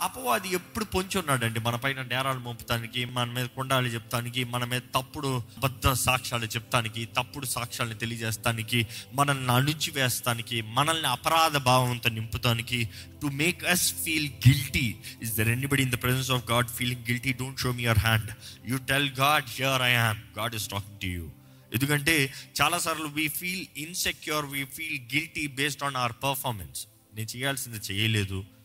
అపవాది ఎప్పుడు పొంచి ఉన్నాడండి? మన పైన నేరాలు మోపుతానికి మన మీద కొండాలు చెప్తానికి మన మీద తప్పుడు అబద్ధ సాక్ష్యాలు చెప్తానికి తప్పుడు సాక్ష్యాలను తెలియజేస్తానికి మనల్ని అణుచివేస్తానికి మనల్ని అపరాధ భావంతో నింపుతానికి to make us feel guilty is there anybody in the presence of God feeling guilty don't show me your hand you tell God here I am God is talking to you ఎందుకంటే చాలాసార్లు we feel insecure we feel guilty based on our performance నేను చేయాల్సింది చేయలేదు.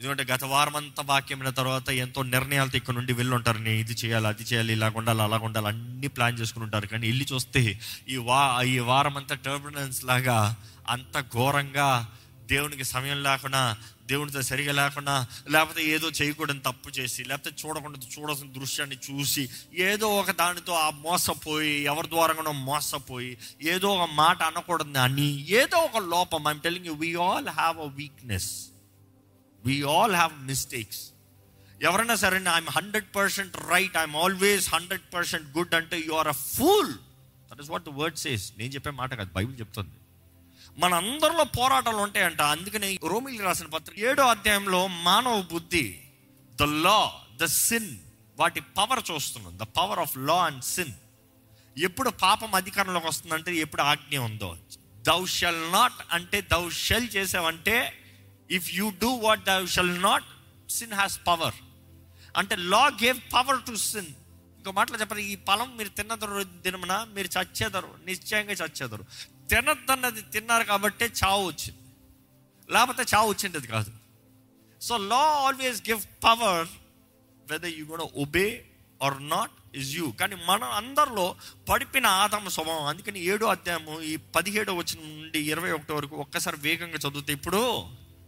ఎందుకంటే గత వారం అంతా వాక్యమైన తర్వాత ఎంతో నిర్ణయాలతో ఇక్కడ నుండి వెళ్ళి ఉంటారు నేను ఇది చేయాలి అది చేయాలి ఇలా ఉండాలి అలా ఉండాలి అన్ని ప్లాన్ చేసుకుని ఉంటారు. కానీ వెళ్ళి చూస్తే ఈ వా ఈ వారం అంతా టర్బులెన్స్ లాగా అంత ఘోరంగా దేవునికి సమయం లేకుండా దేవునితో సరిగా లేకుండా లేకపోతే ఏదో చేయకూడని తప్పు చేసి లేకపోతే చూడకుండా చూడాల్సిన దృశ్యాన్ని చూసి ఏదో ఒక దానితో ఆ మోసపోయి ఎవరి ద్వారా మోసపోయి ఏదో ఒక మాట అనకూడదు అని ఏదో ఒక లోపం. I'm telling you we all have a weakness we all have mistakes ఎవరైనా సరే I'm hundred percent right I'm always hundred percent good అంటే you are a fool that is what the word says నేను చెప్పే మాట కాదు Bible చెప్తుంది. మన అందరిలో పోరాటాలు ఉంటాయంట. అందుకనే రోమిల్ రాసిన పత్రిక ఏడో అధ్యాయంలో మానవ బుద్ధి ద లా ద సిన్ వాటి పవర్ చూస్తున్నాం. The power of law and sin ఎప్పుడు పాపం అధికారంలోకి వస్తుందంటే ఎప్పుడు ఆజ్ఞ ఉందో. దౌ షల్ నాట్ అంటే దౌ షెల్ చేసావంటే if you do what thou shall not sin has power అంటే law gave power to sin ఇంకో మాటలు చెప్పాలి ఈ ఫలం మీరు తిన్నదరు దినమున మీరు చచ్చేదరు నిశ్చయంగా చచ్చేదరు. తినద్దన్నది తిన్నారు కాబట్టే చావు వచ్చింది. లేకపోతే చావు వచ్చింది కాదు. So law always give power whether you గోడ obey or not is you కానీ మన అందరిలో పడిపిన ఆదమ స్వభావం అందుకని ఏడో అధ్యాయము ఈ పదిహేడో వచ్చిన నుండి ఇరవై ఒకటో వరకు ఒక్కసారి వేగంగా చదివితే ఇప్పుడు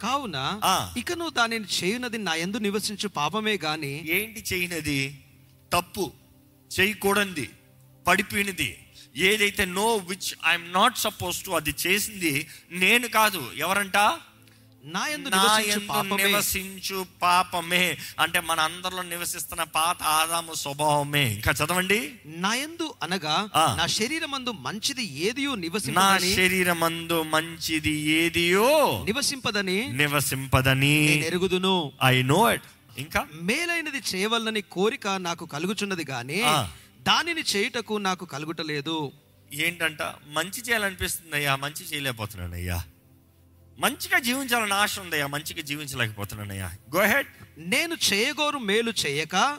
కావున ఆ. ఇకను దానిని చేయునది నా ఎందు నివసించు పాపమే గాని ఏంటి చేయనిది? తప్పు. చేయకూడనిది. పడిపోయినది. ఏదైతే no which I'm not suppose to అది చేసింది నేను కాదు. ఎవరంట? నా ఎందు నా నివసించు పాపమే. అంటే మన అందరిలో నివసిస్తున్న పాత ఆదాము స్వభావమే. ఇంకా చదవండి. నా ఎందు అనగా. నా శరీరమందు మంచిది ఏదియో నా నివసింపదని శరీరమందు మంచిది ఏదియో నివసింపదని నివసింపదని. ఎరుగుదును. ఐ నో ఇట్ ఇంకా? మేలైనది చేయవలనని కోరిక నాకు కలుగుచున్నది గాని ఆ. దానిని చేయుటకు నాకు కలుగుటలేదు. ఏంటంట? మంచి చేయాలనిపిస్తుంది అయ్యా మంచి చేయలేకపోతున్నాను అయ్యా మంచిగా జీవించాలని ఆశ ఉందయ్యా మంచిగా జీవించలేకపోతున్నానయ్యా. గో హెడ్ నేను చేయగోరు మేలు చేయక.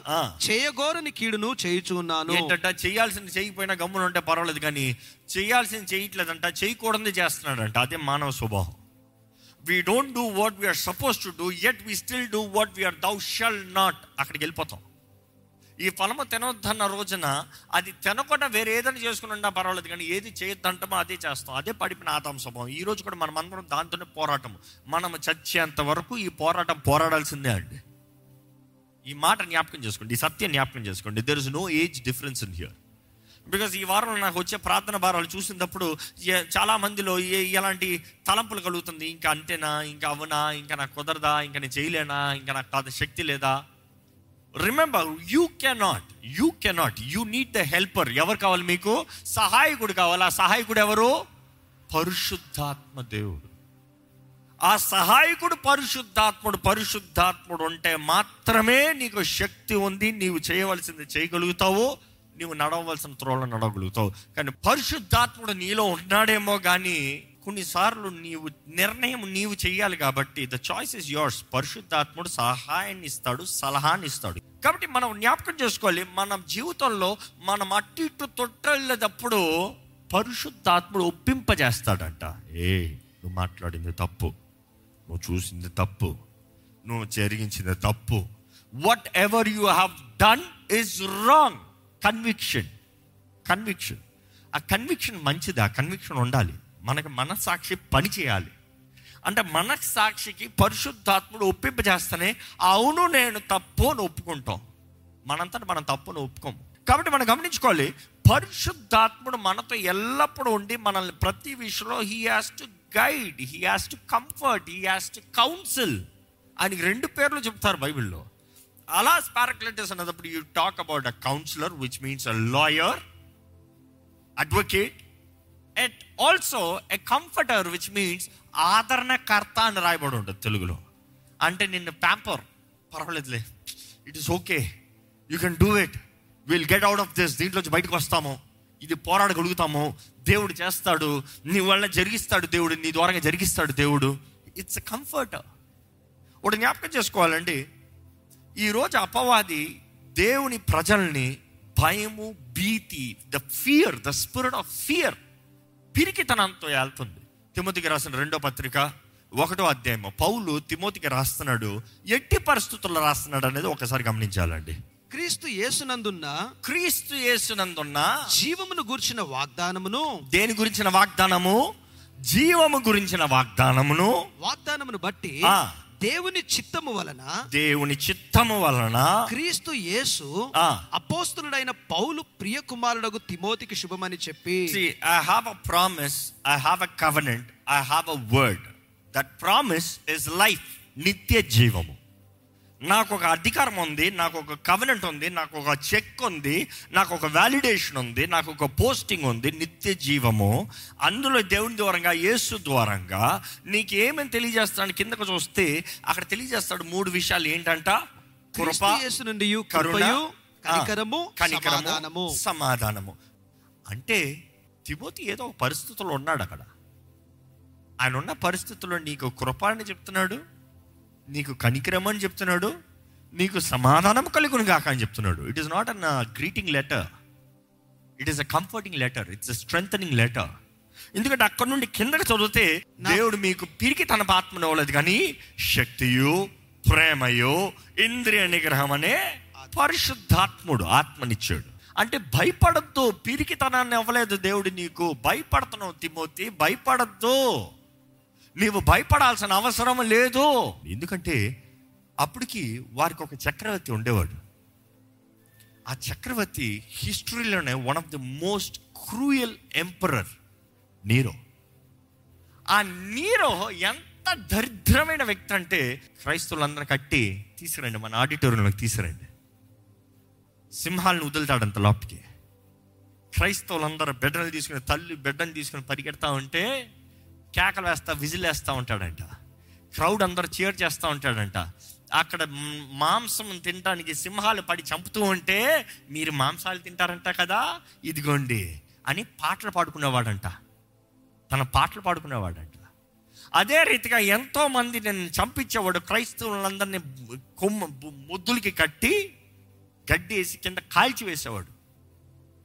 చేయగోరని కీడును చేయుచున్నాను ఏంటంట చేయాల్సింది చేయకపోయినా గమ్మున ఉంటే పర్వాలేదు కానీ చేయాల్సింది చేయట్లేదంట చేయకూడదు చేస్తున్నాడంట. అదే మానవ స్వభావం. We don't do what we are suppose to do yet we still do what we are thou shall not అక్కడికి వెళ్ళిపోతాం. ఈ ఫలము తినొద్దన్న రోజున అది తినకుండా వేరే ఏదైనా చేసుకుని ఉన్నా పర్వాలేదు కానీ ఏది చేయొద్దంటామో అదే చేస్తాం. అదే పడిపిన ఆదాం స్వభావం. ఈ రోజు కూడా మనం అందరం దాంతోనే పోరాటం మనం చచ్చేంత వరకు ఈ పోరాటం పోరాడాల్సిందే అండి. ఈ మాట జ్ఞాపకం చేసుకోండి ఈ సత్యం జ్ఞాపకం చేసుకోండి. There is no age difference in here because ఈ వారంలో నాకు వచ్చే ప్రార్థన భారాలు చూసినప్పుడు చాలా మందిలో ఏ ఎలాంటి తలంపులు కలుగుతుంది. ఇంకా అంతేనా ఇంకా అవునా ఇంకా నాకు కుదరదా ఇంకా నేను చేయలేనా ఇంకా నాకు కాదు శక్తి లేదా? Remember you cannot you cannot you need the helper ఎవరు కావాలి మీకు? సహాయకుడు కావాలి? ఆ సహాయకుడు ఎవరు? పరిశుద్ధాత్మ దేవుడు. ఆ సహాయకుడు పరిశుద్ధాత్ముడు పరిశుద్ధాత్ముడు ఉంటే మాత్రమే నీకు శక్తి ఉంది నీవు చేయవలసింది చేయగలుగుతావు నీవు నడవలసిన త్రోళ్ళు నడవగలుగుతావు. కానీ పరిశుద్ధాత్ముడు నీలో ఉన్నాడేమో కానీ కొన్నిసార్లు నీవు నిర్ణయం నీవు చేయాలి కాబట్టి ద చాయిస్ ఇస్ యోర్స్ పరిశుద్ధాత్ముడు సహాయాన్ని ఇస్తాడు సలహాన్ని ఇస్తాడు కాబట్టి మనం జ్ఞాపకం చేసుకోవాలి మన జీవితంలో మనం అటు ఇటు తొట్టెళ్ళేటప్పుడు పరిశుద్ధాత్ముడు ఒప్పింపజేస్తాడంట. ఏ నువ్వు మాట్లాడింది తప్పు. నువ్వు చూసింది తప్పు. నువ్వు జరిగించింది తప్పు. Whatever you have done is wrong conviction conviction ఆ కన్విక్షన్ మంచిది ఆ కన్విక్షన్ ఉండాలి. మనకి మనస్సాక్షి పని చేయాలి. అంటే మనస్సాక్షికి పరిశుద్ధాత్ముడు ఒప్పింపజేస్తేనే అవును నేను తప్పు అని ఒప్పుకుంటాం. మనంతట మనం తప్పును ఒప్పుకోము కాబట్టి మనం గమనించుకోవాలి పరిశుద్ధాత్ముడు మనతో ఎల్లప్పుడూ ఉండి మనల్ని ప్రతి విషయంలో he has to guide he has to comfort he has to counsel ఆయనకి రెండు పేర్లు చెప్తారు బైబిల్లో. అలా స్పారక్లెటర్స్ అన్నప్పుడు you talk about a counsellor which means a lawyer advocate at also a comforter which means ఆదరణకర్త అని రాయబడి ఉంటుంది తెలుగులో. అంటే నిన్ను ప్యాంపర్ పర్వాలేదులే. It is okay you can do it will get out of this దీంట్లోంచి బయటకు వస్తాము. ఇది పోరాడగలుగుతాము. దేవుడు చేస్తాడు. నీ వల్ల జరిగిస్తాడు దేవుడు. నీ ద్వారా జరిగిస్తాడు దేవుడు. ఇట్స్ ఎ కంఫర్ట్ ఒకటి జ్ఞాపకం చేసుకోవాలండి. ఈరోజు అపవాది దేవుని ప్రజల్ని భయము భీతి the fear the spirit of fear పిరికితనంతో వెళ్తుంది తిమోతికి రాసిన రెండో పత్రిక ఒకటో అధ్యాయం పౌలు తిమోతికి రాస్తున్నాడు ఎట్టి పరిస్థితుల్లో రాస్తున్నాడు అనేది ఒకసారి గమనించాలండి. క్రీస్తు యేసునందున్న క్రీస్తు యేసునందున్న జీవమును గూర్చిన వాగ్దానమును దేని గురించిన వాగ్దానము? జీవము గురించిన వాగ్దానమును వాగ్దానమును బట్టి. దేవుని చిత్తము వలన దేవుని చిత్తము వలన క్రీస్తు యేసు ఆ. అపోస్తులుడైన పౌలు ప్రియ కుమారుడగు తిమోతికి శుభమని చెప్పి I have a promise, I have a covenant, I have a word. That promise is life, నిత్య జీవము నాకు ఒక అధికారం ఉంది నాకు ఒక కవనెంట్ ఉంది నాకు ఒక చెక్ ఉంది నాకు ఒక వ్యాలిడేషన్ ఉంది నాకు ఒక పోస్టింగ్ ఉంది నిత్య జీవము. అందులో దేవుని ద్వారంగా యేసు ద్వారంగా నీకు ఏమని తెలియజేస్తాడు కిందకు చూస్తే అక్కడ తెలియజేస్తాడు మూడు విషయాలు. ఏంటంట? కృప యేసు నుండి కనికరము కనికరము సమాధానము. సమాధానము. అంటే తిమోతి ఏదో ఒక పరిస్థితుల్లో ఉన్నాడు అక్కడ. ఆయన ఉన్న పరిస్థితుల్లో నీకు కృప అని చెప్తున్నాడు? నీకు కనికరం అని చెప్తున్నాడు నీకు సమాధానం కలుగును గాక అని చెప్తున్నాడు. It is not an greeting letter it is a comforting letter it's a strength letter ఎందుకంటే అక్కడ నుండి కిందకి చదివితే దేవుడు మీకు పిరికి తన ఆత్మను ఇవ్వలేదు కానీ శక్తియు ప్రేమయు ఇంద్రియ నిగ్రహం అనే పరిశుద్ధాత్ముడు ఆత్మనిచ్చాడు. అంటే భయపడద్దు పిరికితనాన్ని ఇవ్వలేదు దేవుడు నీకు. భయపడుతున్నావు తిమోతి భయపడద్దు. నీవు భయపడాల్సిన అవసరం లేదు. ఎందుకంటే అప్పటికి వారికి ఒక చక్రవర్తి ఉండేవాడు. ఆ చక్రవర్తి హిస్టరీలోనే one of the most cruel emperor Nero ఆ నీరో ఎంత దరిద్రమైన వ్యక్తి అంటే క్రైస్తవులందరూ కట్టి తీసుకురండి మన ఆడిటోరియంలోకి తీసుకురండి. సింహాలను వదులుతాడంత లోపలికి. క్రైస్తవులందరూ బిడ్డలు తీసుకుని తల్లి బిడ్డను తీసుకుని పరిగెడతా ఉంటే కేకలు వేస్తా విజిల్ వేస్తూ ఉంటాడంట. క్రౌడ్ అందరు చీర్ చేస్తూ ఉంటాడంట. అక్కడ మాంసం తినడానికి సింహాలు పడి చంపుతూ ఉంటే మీరు మాంసాలు తింటారంట కదా ఇదిగోండి అని పాటలు పాడుకునేవాడంట. తన పాటలు పాడుకునేవాడంట. అదే రీతిగా ఎంతో మంది నేను చంపించేవాడు క్రైస్తవులందరినీ కొమ్మ ముద్దులకి కట్టి గడ్డి వేసి కింద కాల్చి వేసేవాడు.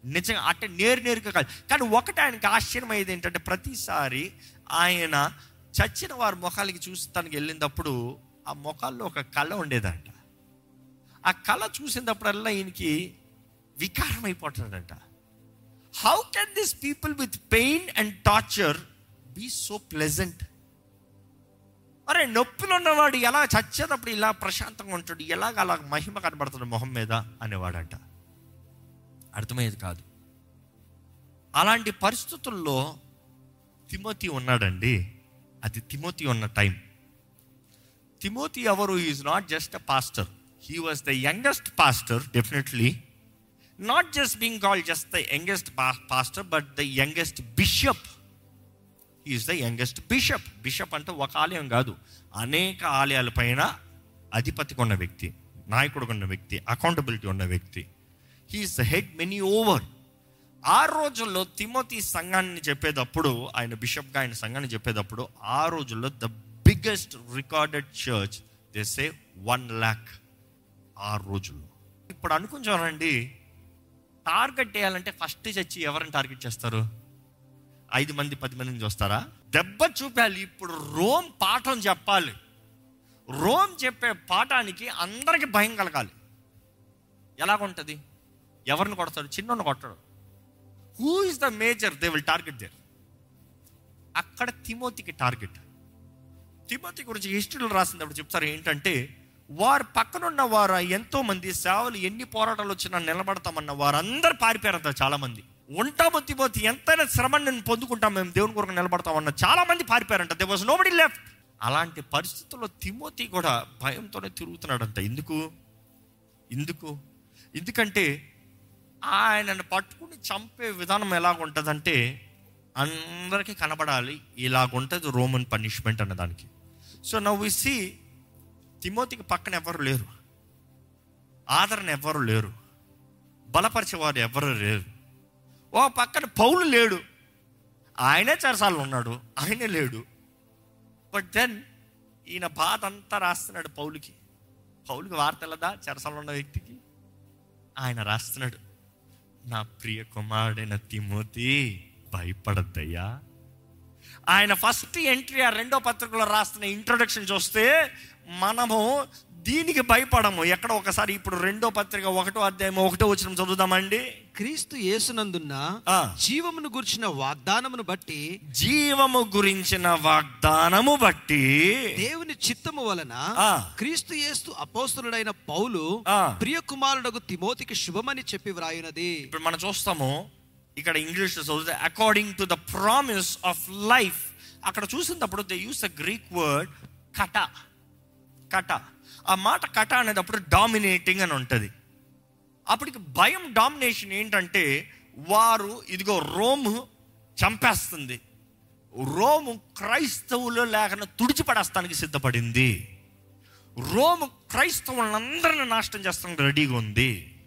నిజంగా అంటే నేరు నేరుగా కాదు. కానీ ఒకటి ఆయనకి ఆశ్చర్యమయ్యేది ఏంటంటే ప్రతిసారి ఆయన చచ్చిన వారి ముఖాలకి చూసి తనకి వెళ్ళినప్పుడు ఆ ముఖాల్లో ఒక కళ ఉండేదంట. ఆ కళ చూసినప్పుడల్లా ఈయనకి వికారం అయిపోతాడంట how can this people with pain and torture be so pleasant అరే నొప్పిలో ఉన్నవాడు ఎలా చచ్చేటప్పుడు ఇలా ప్రశాంతంగా ఉంటాడు ఎలాగ అలా మహిమ కనబడుతుంది మొహం మీద అనేవాడంట. అర్థమయ్యేది కాదు. అలాంటి పరిస్థితుల్లో తిమోతి ఉన్నాడండి. అది తిమోతి ఉన్న టైం. తిమోతి ఎవరు? Is not just a pastor he was the youngest pastor definitely not just being call just the youngest pastor but the youngest bishop is the youngest bishop bishop అంటే ఒక ఆలయం కాదు. అనేక ఆలయాల పైన అధిపతిగా ఉన్న వ్యక్తి నాయకుడుగా ఉన్న వ్యక్తి అకౌంటబిలిటీ ఉన్న వ్యక్తి. He's the head many over ఆ రోజుల్లో తిమోతి సంఘాన్ని చెప్పేటప్పుడు ఆయన బిషప్గా ఆయన సంఘాన్ని చెప్పేటప్పుడు ఆ రోజుల్లో the biggest recorded church they say one lakh ఆ రోజుల్లో. ఇప్పుడు అనుకుంటారండి టార్గెట్ చేయాలంటే ఫస్ట్ చచ్చి ఎవరిని టార్గెట్ చేస్తారు? ఐదు మంది పది మందిని చూస్తారా దెబ్బ చూపాలి. ఇప్పుడు రోమ్ పాఠం చెప్పాలి. రోమ్ చెప్పే పాఠానికి అందరికి భయం కలగాలి. ఎలాగుంటుంది? ఎవరిని కొడతాడు? చిన్నోని కొట్టడు. Who is the major they will target there అక్కడ తిమోతికి టార్గెట్ తిమోతి గురించి హిస్టరీలో రాసినప్పుడు చెప్తారు ఏంటంటే వారు పక్కనున్న వారు ఎంతో మంది సేవలు ఎన్ని పోరాటాలు వచ్చినా నిలబడతామన్న వారందరూ పారిపోయారంట చాలా మంది ఉంటాము తిమోతి ఎంతైనా శ్రమని నేను పొందుకుంటాం మేము దేవుని కొరకు నిలబడతామన్న చాలా మంది పారిపోయారంట. దే వాజ్ నోబడి లెఫ్ట్ అలాంటి పరిస్థితుల్లో తిమోతి కూడా భయంతోనే తిరుగుతున్నాడంట. ఎందుకు? ఎందుకు? ఎందుకంటే ఆయనను పట్టుకుని చంపే విధానం ఎలాగుంటుందంటే అందరికీ కనబడాలి ఇలాగుంటుంది రోమన్ పనిష్మెంట్ అన్నదానికి సో నవ్ వి సి తిమోతికి పక్కన ఎవరు లేరు. ఆదరణ ఎవరు లేరు. బలపరిచేవారు ఎవరు లేరు. ఓ పక్కన పౌలు లేడు. ఆయనే చెరసాలు ఉన్నాడు ఆయనే లేడు. బట్ దెన్ ఈయన బాధ అంతా రాస్తున్నాడు పౌలుకి. పౌలుకి వార్త వెళ్ళదా ఉన్న వ్యక్తికి. ఆయన రాస్తున్నాడు. నా ప్రియ కుమారుడైన తిమోతి భయపడద్దయ్యా. ఆయన ఫస్ట్ ఎంట్రీ ఆ రెండో పత్రికలో రాస్తున్న ఇంట్రొడక్షన్ చూస్తే మనము దీనికి భయపడము ఎక్కడ ఒకసారి ఇప్పుడు రెండో పత్రిక ఒకటో అధ్యాయం ఒకటో వచ్చిన చదువుదామండి క్రీస్తు యేసునందున్న. జీవమును గుర్చిన వాగ్దానమును బట్టి జీవము గురించిన వాగ్దానము బట్టి దేవుని చిత్తము వలన. క్రీస్తు యేసు అపోస్తులుడైన పౌలు. ప్రియ కుమారుడకు తిమోతికి శుభమని చెప్పి వ్రాయునది ఇప్పుడు మనం చూస్తాము ఇక్కడ ఇంగ్లీష్ చదివితే according to the promise of life అక్కడ చూసినప్పుడు they use the Greek word కట కట ఆ మాట కట అనేటప్పుడు డామినేటింగ్ అని ఉంటుంది. అప్పటికి భయం డామినేషన్ ఏంటంటే వారు ఇదిగో రోము చంపేస్తుంది. రోము క్రైస్తవులు లేకుండా తుడిచిపడేస్తానికి సిద్ధపడింది. రోము క్రైస్తవులందరిని నాశనం చేస్తానికి రెడీగా ఉంది.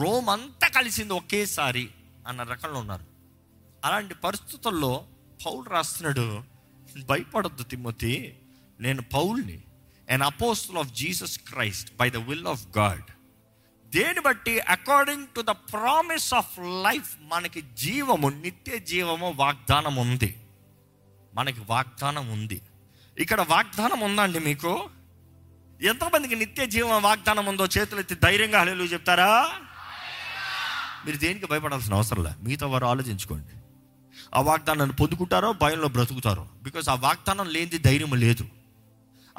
రోమ్ అంతా కలిసింది ఒకేసారి అన్న రకంలో ఉన్నారు. అలాంటి పరిస్థితుల్లో పౌలు రాస్తున్నాడు భయపడద్దు తిమ్మతి నేను పౌల్ని and apostle of Jesus Christ by the will of God దేని బట్టి? According to the promise of life మనకి జీవము నిత్య జీవము వాగ్దానం ఉంది. మనకి వాగ్దానం ఉంది. ఇక్కడ వాగ్దానం ఉందండి మీకు? ఎంతమందికి నిత్య జీవం వాగ్దానం ఉందో చేతులు ఎత్తి ధైర్యంగా హలేలు చెప్తారా? మీరు దేనికి భయపడాల్సిన అవసరం లే. మీతో వారు ఆలోచించుకోండి. ఆ వాగ్దానాన్ని పొందుకుంటారో భయంలో బ్రతుకుతారో. బికాస్ ఆ వాగ్దానం లేనిది ధైర్యం లేదు.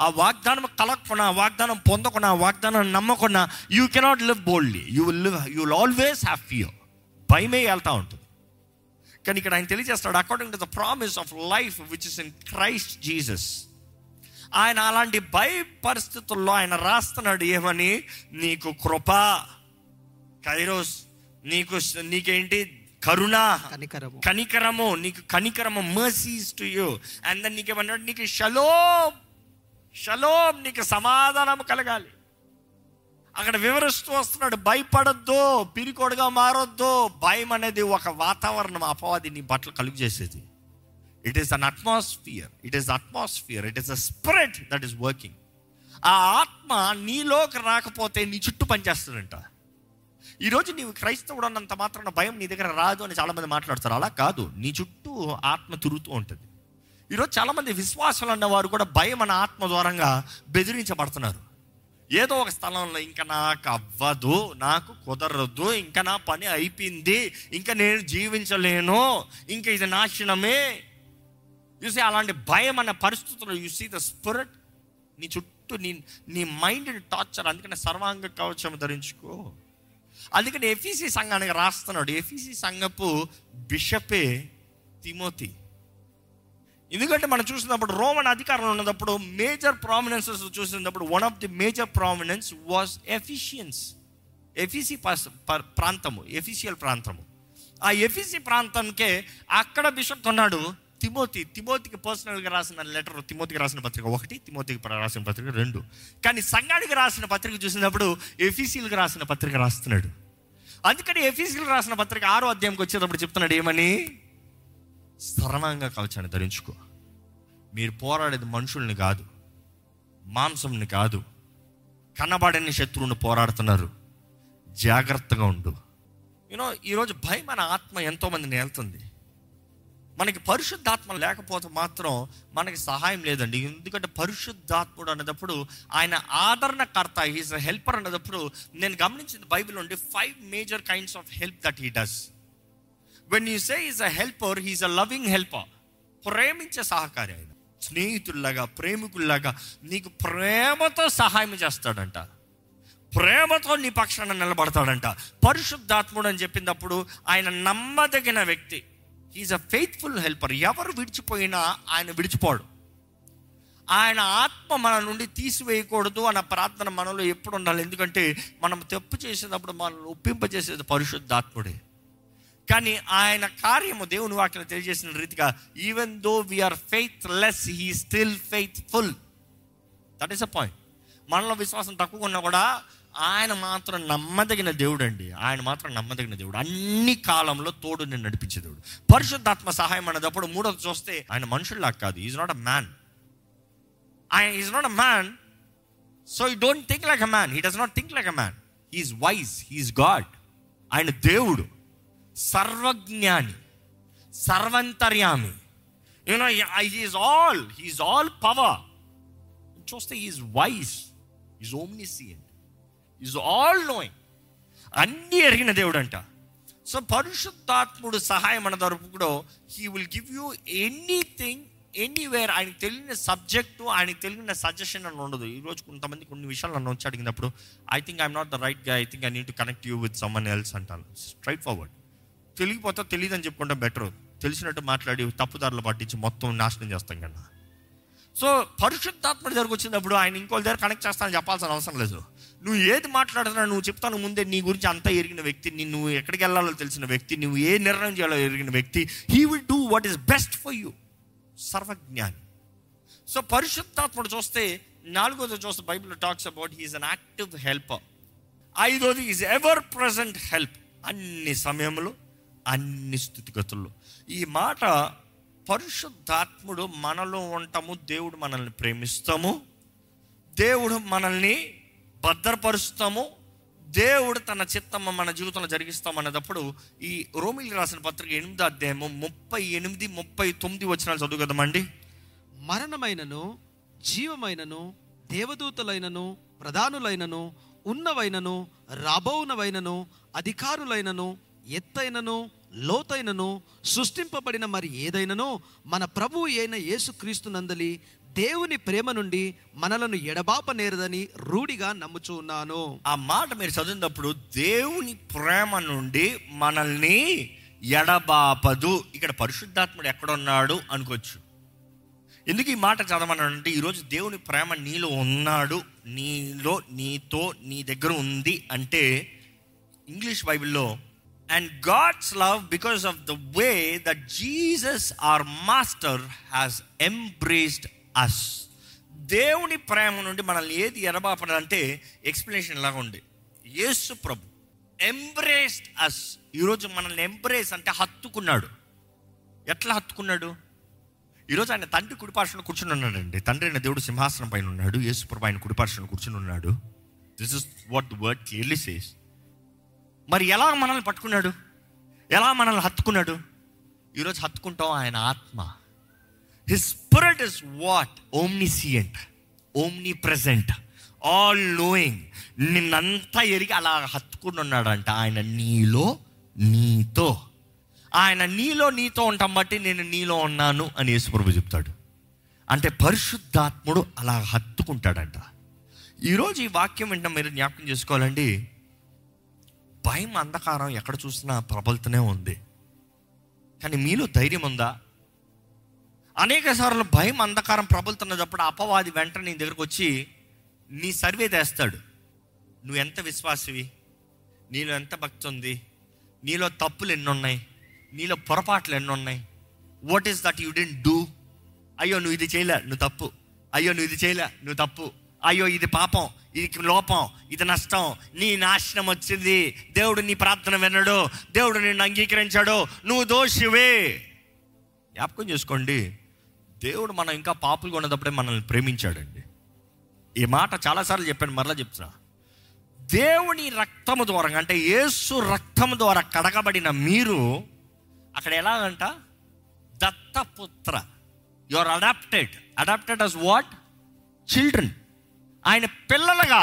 ఆ వాగ్దానం కలగకుండా వాగ్దానం పొందకుండా వాగ్దానం నమ్మకుండా you cannot live boldly you will live you will always have fear భయమే వెళ్తా ఉంటుంది. కానీ ఇక్కడ ఆయన తెలియజేస్తాడు according to the promise of life which is in Christ Jesus ఆయన అలాంటి భయ పరిస్థితుల్లో ఆయన రాస్తున్నాడు ఏమని? నీకు కృప కైరోస్ నీకు నీకేంటి? కరుణ కనికరము. కనికరము నీకు కనికరము mercies to you and then నీకేమన్నాడు? నీకు షలోమ్ షలోమ్ నీకు సమాధానం కలగాలి. అక్కడ వివరిస్తూ వస్తున్నాడు భయపడద్దు పిరికోడుగా మారొద్దు. భయం అనేది ఒక వాతావరణం అపవాది నీ బట్టలు కలుగు చేసేది. It is an atmosphere it is atmosphere it is a spirit that is working ఆ ఆత్మ నీలోకి రాకపోతే నీ చుట్టూ పనిచేస్తుందంట. ఈరోజు నీవు క్రైస్తవుడు అన్నంత మాత్రాన భయం నీ దగ్గర రాదు అని చాలామంది మాట్లాడతారు. అలా కాదు నీ చుట్టూ ఆత్మ తిరుగుతూ ఉంటుంది. ఈరోజు చాలామంది విశ్వాసాలు అన్నవారు కూడా భయం అన్న ఆత్మ ద్వారంగా బెదిరించబడుతున్నారు. ఏదో ఒక స్థలంలో ఇంకా నాకు అవ్వదు నాకు కుదరదు ఇంకా నా పని అయిపోయింది ఇంకా నేను జీవించలేను ఇంకా ఇది నాశనమే. చూసి అలాంటి భయం అనే పరిస్థితుల్లో యు సీ ద స్పిరిట్ నీ చుట్టూ నీ నీ మైండ్ని టార్చర్ అందుకనే సర్వాంగ కవచం ధరించుకో. అందుకని ఎఫీసీ సంఘానికి రాస్తున్నాడు. ఎఫీసీ సంఘపు బిషపే తిమోతి. ఎందుకంటే మనం చూసినప్పుడు రోమన్ అధికారంలో ఉన్నప్పుడు మేజర్ ప్రామినెన్సెస్ చూసినప్పుడు one of the major prominence was Ephesians ఎఫీసీ ప్రాంతము ఎఫిషియల్ ప్రాంతము. ఆ ఎఫీసీ ప్రాంతంకే అక్కడ బిషప్ ఉన్నాడు తిమోతి. తిమోతికి పర్సనల్గా రాసిన లెటర్ తిమోతికి రాసిన పత్రిక ఒకటి తిమోతికి రాసిన పత్రిక రెండు. కానీ సంఘానికి రాసిన పత్రిక చూసినప్పుడు ఎఫీసీలకు రాసిన పత్రిక రాస్తున్నాడు. అందుకని ఎఫీసీలు రాసిన పత్రిక ఆరో అధ్యాయంకి వచ్చేటప్పుడు చెప్తున్నాడు ఏమని? సరళంగా కవచాన్ని ధరించుకో. మీరు పోరాడేది మనుషుల్ని కాదు మాంసంని కాదు. కనబడని శత్రువుని పోరాడుతున్నారు. జాగ్రత్తగా ఉండు. యూనో ఈరోజు భయం మన ఆత్మ ఎంతోమందిని వెళ్తుంది మనకి పరిశుద్ధాత్మ లేకపోతే మాత్రం మనకి సహాయం లేదండి. ఎందుకంటే పరిశుద్ధాత్ముడు అనేటప్పుడు ఆయన ఆదరణకర్త హీస్ హెల్పర్ అనేటప్పుడు నేను గమనించింది బైబిల్ నుండి five major kinds of help that he does when you say is a helper he's a loving helper ప్రేమించే సహకారి ఆయన. స్నేహితుల్లాగా ప్రేమికుల్లాగా నీకు ప్రేమతో సహాయం చేస్తాడంట. ప్రేమతో నీ పక్షాన నిలబడతాడంట. పరిశుద్ధాత్ముడు అని చెప్పినప్పుడు ఆయన నమ్మదగిన వ్యక్తి. ఈజ్ అ ఫెయిత్ఫుల్ హెల్పర్ ఎవరు విడిచిపోయినా ఆయన విడిచిపోడు. ఆయన ఆత్మ మన నుండి తీసివేయకూడదు అన్న ప్రార్థన మనలో ఎప్పుడు ఉండాలి ఎందుకంటే మనం తప్పు చేసేటప్పుడు మనల్ని ఒప్పింపజేసేది పరిశుద్ధాత్ముడే. కానీ ఆయన కార్యము దేవుని వాక్యం తెలియజేసిన రీతిగా even though we are faithless he still faithful that is a point మనలో విశ్వాసం తక్కువ ఉన్నా కూడా ఆయన మాత్రం నమ్మదగిన దేవుడు అండి ఆయన మాత్రం నమ్మదగిన దేవుడు. అన్ని కాలంలో తోడు నేను నడిపించే దేవుడు. పరిశుద్ధాత్మ సహాయం అనేటప్పుడు మూడోది చూస్తే ఆయన మనుషుల్లా కాదు. ఈజ్ నాట్ అ మ్యాన్ ఆయన is not a man so he don't think like a man he does not think like a man he is wise he is God ఆయన దేవుడు. సర్వజ్ఞాని సర్వంతర్యామి. You know he is all he is all power చూస్తే is wise is omniscient is all knowing అన్నీ ఎరిగిన దేవుడు అంట so పరిశుద్ధాత్ముడు సహాయం అన్న కూడా he will give you anything anywhere ఆయనకు తెలియని సబ్జెక్టు ఆయనకు తెలియని సజెషన్ అని ఉండదు. ఈరోజు కొంతమంది కొన్ని విషయాలు నన్ను వచ్చి అడిగినప్పుడు I think I'm not the రైట్గా I think I need to connect you with someone else అంటాను. స్ట్రైట్ ఫార్వర్డ్ తెలియకపోతే తెలియదు అని చెప్పుకుంటే బెటర్. తెలిసినట్టు మాట్లాడి తప్పుదారులు పట్టించి మొత్తం నాశనం చేస్తాం కన్నా సో పరిశుద్ధాత్మ దగ్గరకు వచ్చినప్పుడు ఆయన ఇంకోళ్ళ దగ్గర కనెక్ట్ చేస్తానని చెప్పాల్సిన అవసరం లేదు. నువ్వు ఏది మాట్లాడుతున్నా నువ్వు చెప్తాను ముందే నీ గురించి అంతా ఎరిగిన వ్యక్తి నువ్వు ఎక్కడికి వెళ్ళాలో తెలిసిన వ్యక్తి నువ్వు ఏ నిర్ణయం చేయాలో ఎరిగిన వ్యక్తి he will do what is best for you సర్వజ్ఞాని. So పరిశుద్ధాత్ముడు చూస్తే నాలుగోది చూస్తే Bible talks about he is an active helper ఐదోది ఈజ్ ఎవర్ ప్రజెంట్ హెల్ప్ అన్ని సమయంలో అన్ని స్థితిగతుల్లో ఈ మాట పరిశుద్ధాత్ముడు మనలో ఉంటాము దేవుడు మనల్ని ప్రేమిస్తాము. దేవుడు మనల్ని భద్రపరుస్తాము. దేవుడు తన చిత్తమ్మ మన జీవితంలో జరిగిస్తామనేటప్పుడు ఈ రోమిలి రాసిన పత్రిక ఎనిమిది అధ్యాయము ముప్పై ఎనిమిది ముప్పై తొమ్మిది వచ్చినాలు చదువు కదమండి. మరణమైనను జీవమైనను దేవదూతలైనను ప్రధానులైనను ఉన్నవైనను రాబోవునవైనను అధికారులైనను ఎత్తైనను లోతైనను సృష్టింపబడిన మరి ఏదైనను మన ప్రభువు అయిన యేసుక్రీస్తు నందలి దేవుని ప్రేమ నుండి మనలను ఎడబాప నేరదని రూఢిగా నమ్ముచూ ఉన్నాను. ఆ మాట మీరు చదివినప్పుడు దేవుని ప్రేమ నుండి మనల్ని ఎడబాపదు. ఇక్కడ పరిశుద్ధాత్ముడు ఎక్కడున్నాడు అనుకోవచ్చు. ఎందుకు ఈ మాట చదవనంటే ఈరోజు దేవుని ప్రేమ నీలో ఉన్నాడు నీలో నీతో నీ దగ్గర ఉంది అంటే ఇంగ్లీష్ బైబిల్లో and God's love because of the way that Jesus our master has embraced us దేవుని ప్రేమ నుండి మనల్ని ఏది ఎరబాపడం ఎక్స్ప్లెనేషన్ లాగా ఉంది. యేసు ప్రభు ఎంబ్రేస్డ్ అస్ ఈరోజు మనల్ని ఎంబ్రేస్ అంటే హత్తుకున్నాడు. ఎట్లా హత్తుకున్నాడు? ఈరోజు ఆయన తండ్రి కుడిపార్శ్వన కూర్చుని ఉన్నాడండి. తండ్రి అయిన దేవుడు సింహాసనం పైన ఉన్నాడు. యేసు ప్రభు ఆయన కుడిపార్శ్వన కూర్చుని ఉన్నాడు. This is what the word clearly says మరి ఎలా మనల్ని పట్టుకున్నాడు? ఎలా మనల్ని హత్తుకున్నాడు? ఈరోజు హత్తుకుంటాం ఆయన ఆత్మ. His spirit is what omniscient omnipresent all knowing నిన్నంతా ఎరిగి అలా హత్తుకుని ఉన్నాడంట ఆయన నీలో నీతో. ఆయన నీలో నీతో ఉంటాం బట్టి నేను నీలో ఉన్నాను అని యేసుప్రభు చెప్తాడు. అంటే పరిశుద్ధాత్ముడు అలా హత్తుకుంటాడంట. ఈరోజు ఈ వాక్యం వింటాం మీరు జ్ఞాపకం చేసుకోవాలండి. భయం అంధకారం ఎక్కడ చూసినా ప్రబలుతూనే ఉంది. కానీ మీలో ధైర్యం ఉందా? అనేక సార్లు భయం అంధకారం ప్రబలుతున్నప్పుడు అపవాది వెంటనే నీ దగ్గరకు వచ్చి నీ సర్వే తెస్తాడు. నువ్వు ఎంత విశ్వాసివి? నీలో ఎంత భక్తి ఉంది? నీలో తప్పులు ఎన్నున్నాయి? నీలో పొరపాట్లు ఎన్నున్నాయి? What is that you didn't do అయ్యో నువ్వు ఇది చేయలే నువ్వు తప్పు. అయ్యో నువ్వు ఇది చేయలే నువ్వు తప్పు. అయ్యో ఇది పాపం. ఇది లోపం ఇది నష్టం. నీ నాశనం వచ్చింది. దేవుడు నీ ప్రార్థన విన్నాడు దేవుడు నిన్ను అంగీకరించాడు. నువ్వు దోషివే. జ్ఞాపకం చేసుకోండి. దేవుడు మనం ఇంకా పాపులుగా ఉన్నప్పుడే మనల్ని ప్రేమించాడండి. ఈ మాట చాలాసార్లు చెప్పాను మరలా చెప్తున్నా. దేవుని రక్తము ద్వారా అంటే యేసు రక్తము ద్వారా కడగబడిన మీరు అక్కడ ఎలాగంట? దత్తపుత్ర. You are adopted adopted as what children ఆయన పిల్లలుగా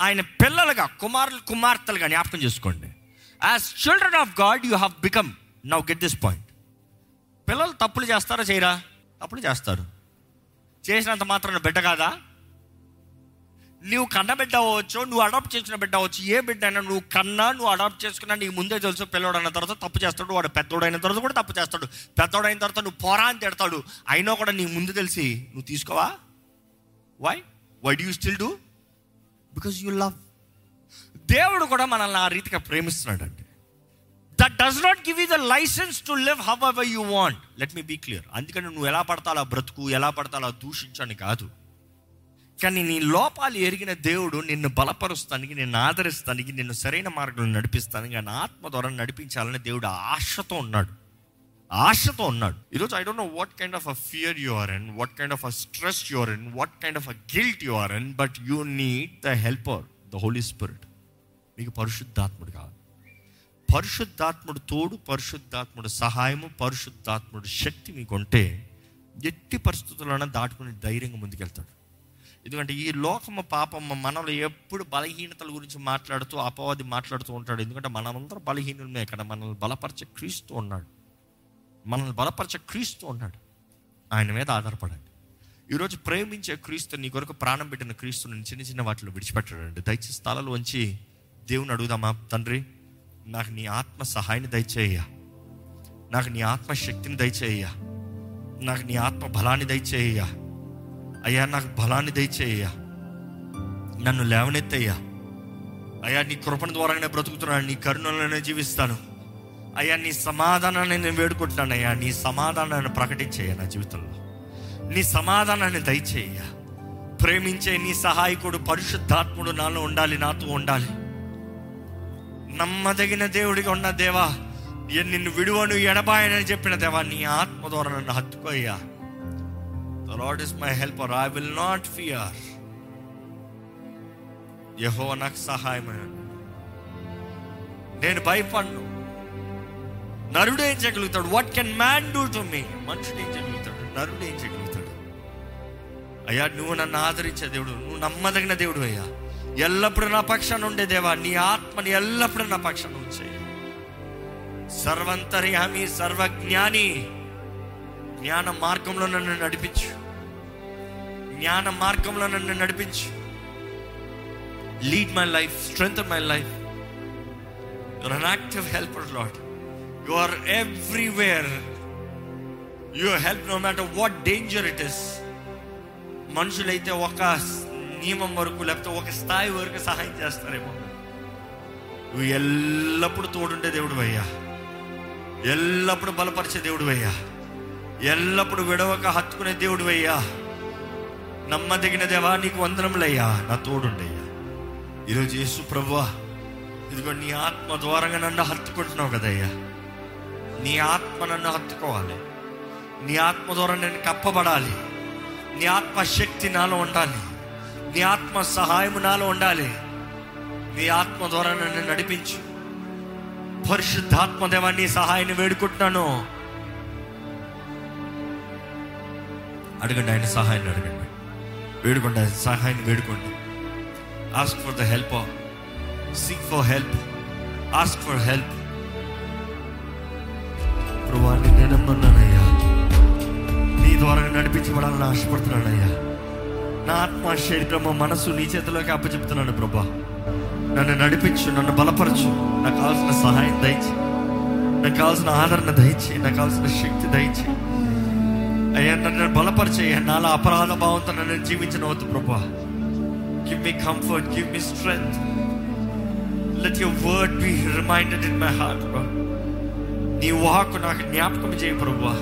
ఆయన పిల్లలుగా కుమారులు కుమార్తెలుగా జ్ఞాపకం చేసుకోండి. As children of God you have become now get this point పిల్లలు తప్పులు చేస్తారా చేయరా? తప్పులు చేస్తారు. చేసినంత మాత్రం బిడ్డ కాదా? నువ్వు కన్న బిడ్డ అవ్వచ్చు నువ్వు అడాప్ట్ చేసిన బిడ్డ అవ్వచ్చు ఏ బిడ్డ అయినా నువ్వు కన్నా నువ్వు అడాప్ట్ చేసుకున్నా నీకు ముందే తెలుసు పిల్లవాడు అయిన తర్వాత తప్పు చేస్తాడు వాడు పెద్దోడైన తర్వాత కూడా తప్పు చేస్తాడు. పెద్దోడైన తర్వాత నువ్వు పోరా అని తిడతాడు. అయినా కూడా నీకు ముందు తెలిసి నువ్వు తీసుకోవా? Why why do you still do because you love దేవుడు కూడా మనల్ని ఆ రీతిగా ప్రేమిస్తున్నాడు అండి that does not give you the license to live however you want let me be clear అందుకని నువ్వు ఎలా పడతాలో బ్రతుకు ఎలా పడతాలో దూషించని కాదు. కానీ నీ లోపాలు ఎరిగిన దేవుడు నిన్ను బలపరుస్తానికి నిన్ను ఆదరిస్తానికి నిన్ను సరైన మార్గంలో నడిపిస్తానికి ఆయన ఆత్మ ద్వారా నడిపించాలని దేవుడు ఆశతో ఉన్నాడు. ఆశతో ఉన్నాడు. ఈరోజు I don't know what kind of a fear you are in what kind of a stress you are in what kind of a guilt you are in but you need the helper the holy spirit మీకు పరిశుద్ధాత్ముడు కావాలి. పరిశుద్ధాత్ముడు తోడు పరిశుద్ధాత్ముడు సహాయము పరిశుద్ధాత్ముడు శక్తి మీకు ఉంటే ఎట్టి పరిస్థితుల్లోనే దాటుకుని ధైర్యంగా ముందుకెళ్తాడు. ఎందుకంటే ఈ లోకము పాపమ్మ మనలో ఎప్పుడు బలహీనతల గురించి మాట్లాడుతూ అపవాది మాట్లాడుతూ ఉంటాడు. ఎందుకంటే మనమందరం బలహీనులమే ఇక్కడ మనల్ని బలపరిచే క్రీస్తు ఉన్నాడు. మనల్ని బలపరిచే క్రీస్తు ఉన్నాడు. ఆయన మీద ఆధారపడండి. ఈరోజు ప్రేమించే క్రీస్తు నీ కొరకు ప్రాణం పెట్టిన క్రీస్తుని చిన్న చిన్న వాటిలో విడిచిపెట్టాడండి. దయచేసి స్థలాలు వంచి దేవుని అడుగుదామా? తండ్రి నాకు నీ ఆత్మ సహాయాన్ని దయచేయ. నాకు నీ ఆత్మ శక్తిని దయచేయ. నాకు నీ ఆత్మ బలాన్ని దయచేయ. అయ్యా నాకు బలాన్ని దయచేయ. నన్ను లేవనెత్తయ్యా అయ్యా నీ కృపణ ద్వారానే బ్రతుకుతున్నాను నీ కరుణలోనే జీవిస్తాను. అయ్యా నీ సమాధానాన్ని నేను వేడుకుంటున్నాను అయ్యా. నీ సమాధానాన్ని ప్రకటించేయ నా జీవితంలో. నీ సమాధానాన్ని దయచేయ ప్రేమించే నీ సహాయకుడు పరిశుద్ధాత్ముడు నాలో ఉండాలి నాతో ఉండాలి. నమ్మదగిన దేవుడిగా ఉన్న దేవా ఏ నిన్ను విడువను ఎడబాయనని చెప్పిన దేవా నీ ఆత్మ ద్వారా నన్ను హత్తుకోయ్యా. The is my helper I will not fear యహో నాకు సహాయమైన నేను భయపడ్ను. నరుడు ఏం చేయగలుగుతాడు what can man do to me మనుషుడు ఏం చేయగలుగుతాడు నరుడు ఏం చేయగలుగుతాడు అయ్యా నువ్వు నన్ను ఆదరించే దేవుడు. నువ్వు నమ్మదగిన దేవుడు అయ్యా. ఎల్లప్పుడూ నా పక్షాన ఉండే దేవా నీ ఆత్మని ఎల్లప్పుడూ నా పక్షాన ఉంచేయి. సర్వంతర్యామి సర్వజ్ఞాని. జ్ఞాన మార్గంలో నన్ను నడిపించు. జ్ఞాన మార్గంలో నన్ను నడిపించు. Lead my life strength my life your an active helper Lord you are everywhere you help no matter what danger it is మనుషులైతే ఒక నియమం వరకు లేకపోతే ఒక స్థాయి వరకు సహాయం చేస్తారేమో. నువ్వు ఎల్లప్పుడూ తోడుండే దేవుడు అయ్యా. ఎల్లప్పుడూ బలపరిచే దేవుడు అయ్యా. ఎల్లప్పుడూ విడవక హత్తుకునే దేవుడు అయ్యా. నమ్మదగిన దేవా నీకు వందనములయ్యా నా తోడుండయ్యా ఈరోజు యేసు ప్రభువా ఇదిగో నీ ఆత్మ ద్వారంగా నన్ను హత్తుకుంటున్నావు కదయ్యా. నీ ఆత్మ నన్ను హత్తుకోవాలి. నీ ఆత్మ ద్వారా నేను కప్పబడాలి. నీ ఆత్మ శక్తి నాలో ఉండాలి. నీ ఆత్మ సహాయం నాలో ఉండాలి. నీ ఆత్మ ద్వారా నన్ను నడిపించు. పరిశుద్ధాత్మ దేవా నీ సహాయాన్ని వేడుకుంటున్నాను. అడగండి ఆయన సహాయాన్ని అడగండి. వేడుకోండి ఆయన సహాయాన్ని వేడుకోండి. Ask for the help seek for help ask for help ప్రభువాన్ని నేను నమ్మున్నానయ్యా నీ ద్వారా నడిపించబడాలని ఆశపడుతున్నానయ్యా. నా ఆత్మ శరీరము మనసు నీ చేతిలోకి అప్పచెప్తున్నాను ప్రభా. నన్ను నడిపించు నన్ను బలపరచు. నాకు కావాల్సిన సహాయం దయచి నాకు కావాల్సిన ఆదరణ దయచి నాకు కావాల్సిన శక్తి దయచి అయ్యా నన్ను బలపరిచేయ నాలో అపరాధ భావంతో నన్ను జీవించిన వద్దు ప్రభా. Give me comfort give me strength let your word be reminded in my heart ప్రభా నీ వాకు నాకు జ్ఞాపకం చేయ ప్రభువా.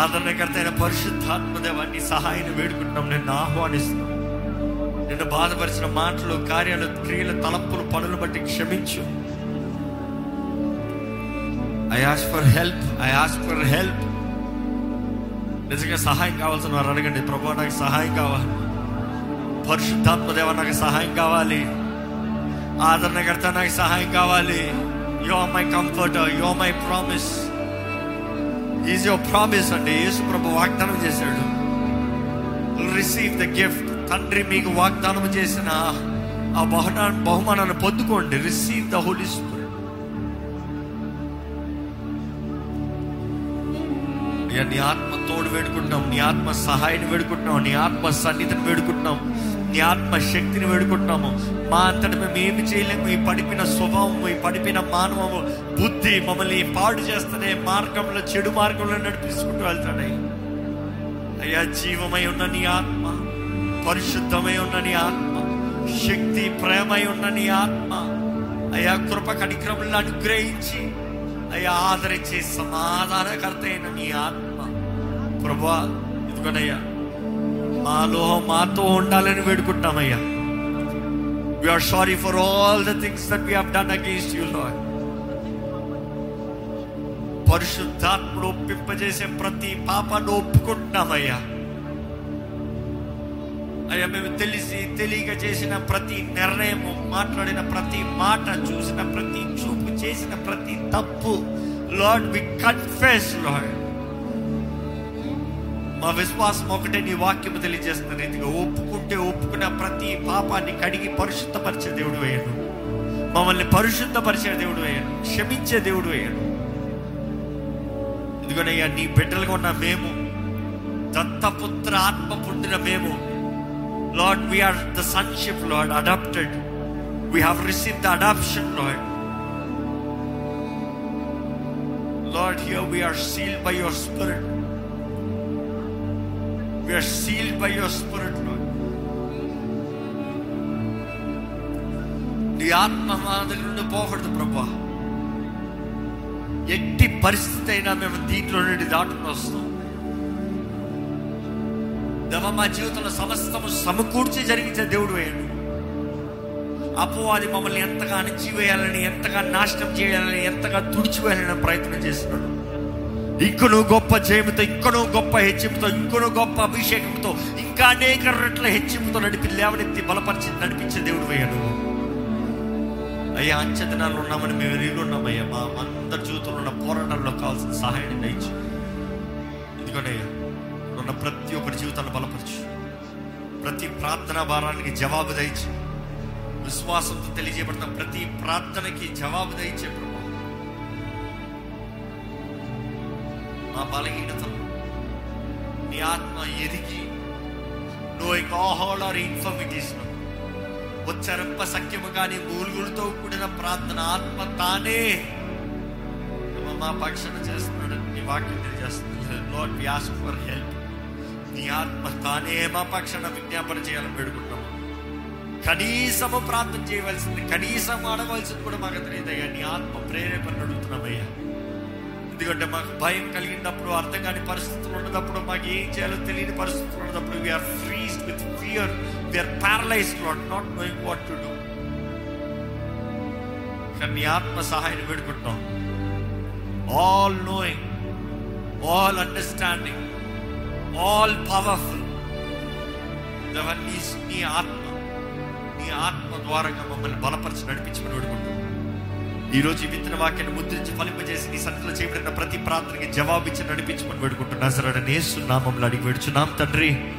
ఆదరణకర్త అయిన పరిశుద్ధాత్మదేవ నీ సహాయాన్ని వేడుకుంటున్నాం. నేను ఆహ్వానిస్తున్నాం. నిన్ను బాధపరిచిన మాటలు కార్యాలు క్రియలు తలపులు పనులు బట్టి క్షమించు. I ask for help I ask for help నిజంగా సహాయం కావాల్సిన వారు అడగండి. ప్రభు నాకు సహాయం కావాలి. పరిశుద్ధాత్మదేవ నాకు సహాయం కావాలి. ఆదరణకర్త నాకు సహాయం కావాలి. You're my comfort you're my promise is your promise అండి యేసు ప్రభు వాగ్దానం చేశాడు. రిసీవ్ ద గిఫ్ట్ తండ్రి మీకు వాగ్దానం చేసిన ఆ బహునా బహుమానాన్ని పొందుకోండి. రిసీవ్ ద హోలీ స్పిరిట్ నీ ఆత్మ తోడు వేడుకుంటున్నాం. నీ ఆత్మ సహాయాన్ని వేడుకుంటున్నాం. నీ ఆత్మ సన్నిధిని వేడుకుంటున్నాం. నీ ఆత్మ శక్తిని వేడుకుంటున్నాము. మా అంతటి మేము ఏమి చేయలేము. ఈ పడిపిన స్వభావము ఈ పడిపిన మానవము బుద్ధి మమ్మల్ని పాడు చేస్తనే మార్గంలో చెడు మార్గంలో నడిపిస్తుంటూ వెళ్తాడే. అయ్యా జీవమై ఉన్న నీ ఆత్మ పరిశుద్ధమై ఉన్న నీ ఆత్మ శక్తి ప్రేమై ఉన్న నీ ఆత్మ అయ్యా కృప కనిక్రములను అనుగ్రహించి అయ్యా ఆదరించి సమాధానకర్త అయిన నీ ఆత్మ. ప్రభా ఇదిగోనయ్యా మాలో మాతో ఉండాలని వేడుకుంటామయ్యా. We are sorry for all the things that we have done against you Lord పరిశుద్ధాత్ముడు ఒప్పింపజేసే ప్రతి పాపాన్ని ఒప్పుకుంటున్నామయ్యా. అయ్యా మేము తెలిసి తెలియక చేసిన ప్రతి నిర్ణయము మాట్లాడిన ప్రతి మాట చూసిన ప్రతి చూపు చేసిన ప్రతి తప్పు లార్డ్ వి కన్ఫెస్ లార్డ్ మా విశ్వాసం ఒకటే నీ వాక్యం తెలియజేస్తున్న రీతిగా ఒప్పుకుంటే ఒప్పుకున్న ప్రతి పాపాన్ని కడిగి పరిశుద్ధపరిచే దేవుడు వేయను మమ్మల్ని పరిశుద్ధపరిచే దేవుడు వేయను క్షమించే దేవుడు వేయను ఇదిగోనయ్యా నీ బిడ్డలుగా ఉన్న మేము దత్తపుత్ర ఆత్మ పొందిన మేము Lord we are the sonship Lord adopted we have receive the adoption Lord Lord here we are sealed by your spirit we are sealed by your spirit, Lord. నీ ఆత్మ మా దగ్గర నుండి పోకూడదు ప్రభా ఎట్టి పరిస్థితి అయినా మేము దీంట్లో నుండి దాటుకుని వస్తాం దేవ మా జీవితంలో సమస్తము సమకూర్చి జరిగించే దేవుడు వేయడు అపవాది మమ్మల్ని ఎంతగా అణిచివేయాలని ఎంతగా నాశనం చేయాలని ఎంతగా తుడిచివేయాలని ప్రయత్నం చేస్తున్నాడు ఇంకనూ గొప్ప జయముతో ఇంకనూ గొప్ప హెచ్చింపుతో ఇంకనూ గొప్ప అభిషేకంతో ఇంకా అనేక రెట్ల హెచ్చింపుతో నడిపి లేవనెత్తి బలపరిచి నడిపించే దేవుడు వేయడు అయ్యా అంచెతనాలు ఉన్నామని మేము ఎరిగి ఉన్నామయ్యా మా అందరి జీవితంలో ఉన్న పోరాటంలో కావాల్సిన సహాయాన్ని దయచు. ఎందుకంటే ఉన్న ప్రతి ఒక్కరి జీవితాన్ని బలపరచు. ప్రతి ప్రార్థన భారానికి జవాబు దయచు. విశ్వాసంతో తెలియజేయబడిన ప్రతి ప్రార్థనకి జవాబు దయచే మా బలహీనతలు. నీ ఆత్మ ఎరిగి నోయింగ్ ఆల్ ఆర్ ఇన్ఫర్మిటీస్ ఉచ్చరింప సఖ్యము కానీ మూలుగులతో కూడిన ప్రార్థన ఆత్మ తానే. మా పక్షణ చేస్తున్నాడు నీ వాక్యం తెలియజేస్తుంది Lord we ask for help నీ ఆత్మ తానే మా పక్షణ విజ్ఞాపన చేయాలని పెడుకుంటాము కనీసము ప్రార్థన చేయవలసింది కనీసం ఆడవలసింది కూడా మాకు తెలియదయ్యా. నీ ఆత్మ ప్రేరేపణ అడుగుతున్నామయ్యా. ఎందుకంటే మాకు భయం కలిగినప్పుడు అర్థం కాని పరిస్థితులు ఉన్నప్పుడు మాకు ఏం చేయాలో తెలియని పరిస్థితులు ఉన్నప్పుడు we are freeze with fear we are paralyse not not knowing what to do కానీ నీ ఆత్మ సహాయం పెడుకుంటాం all knowing all understanding all powerful నీ నీ ఆత్మ నీ ఆత్మ ద్వారా మమ్మల్ని బలపరిచి నడిపించమని వేడుకుంటాం ఈ రోజు ఈ విత్తన వాక్యాన్ని ముద్రించి ఫలింపజేసి నీ సన్నిధిలో చేయబడిన ప్రతి ప్రార్థనకి జవాబిచ్చి నడిపించమని వేడుకుంటున్నా. సరే నేసు నామంలో అడిగి వేడుచున్నాం తండ్రి.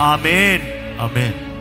ఆమెన్. ఆమెన్.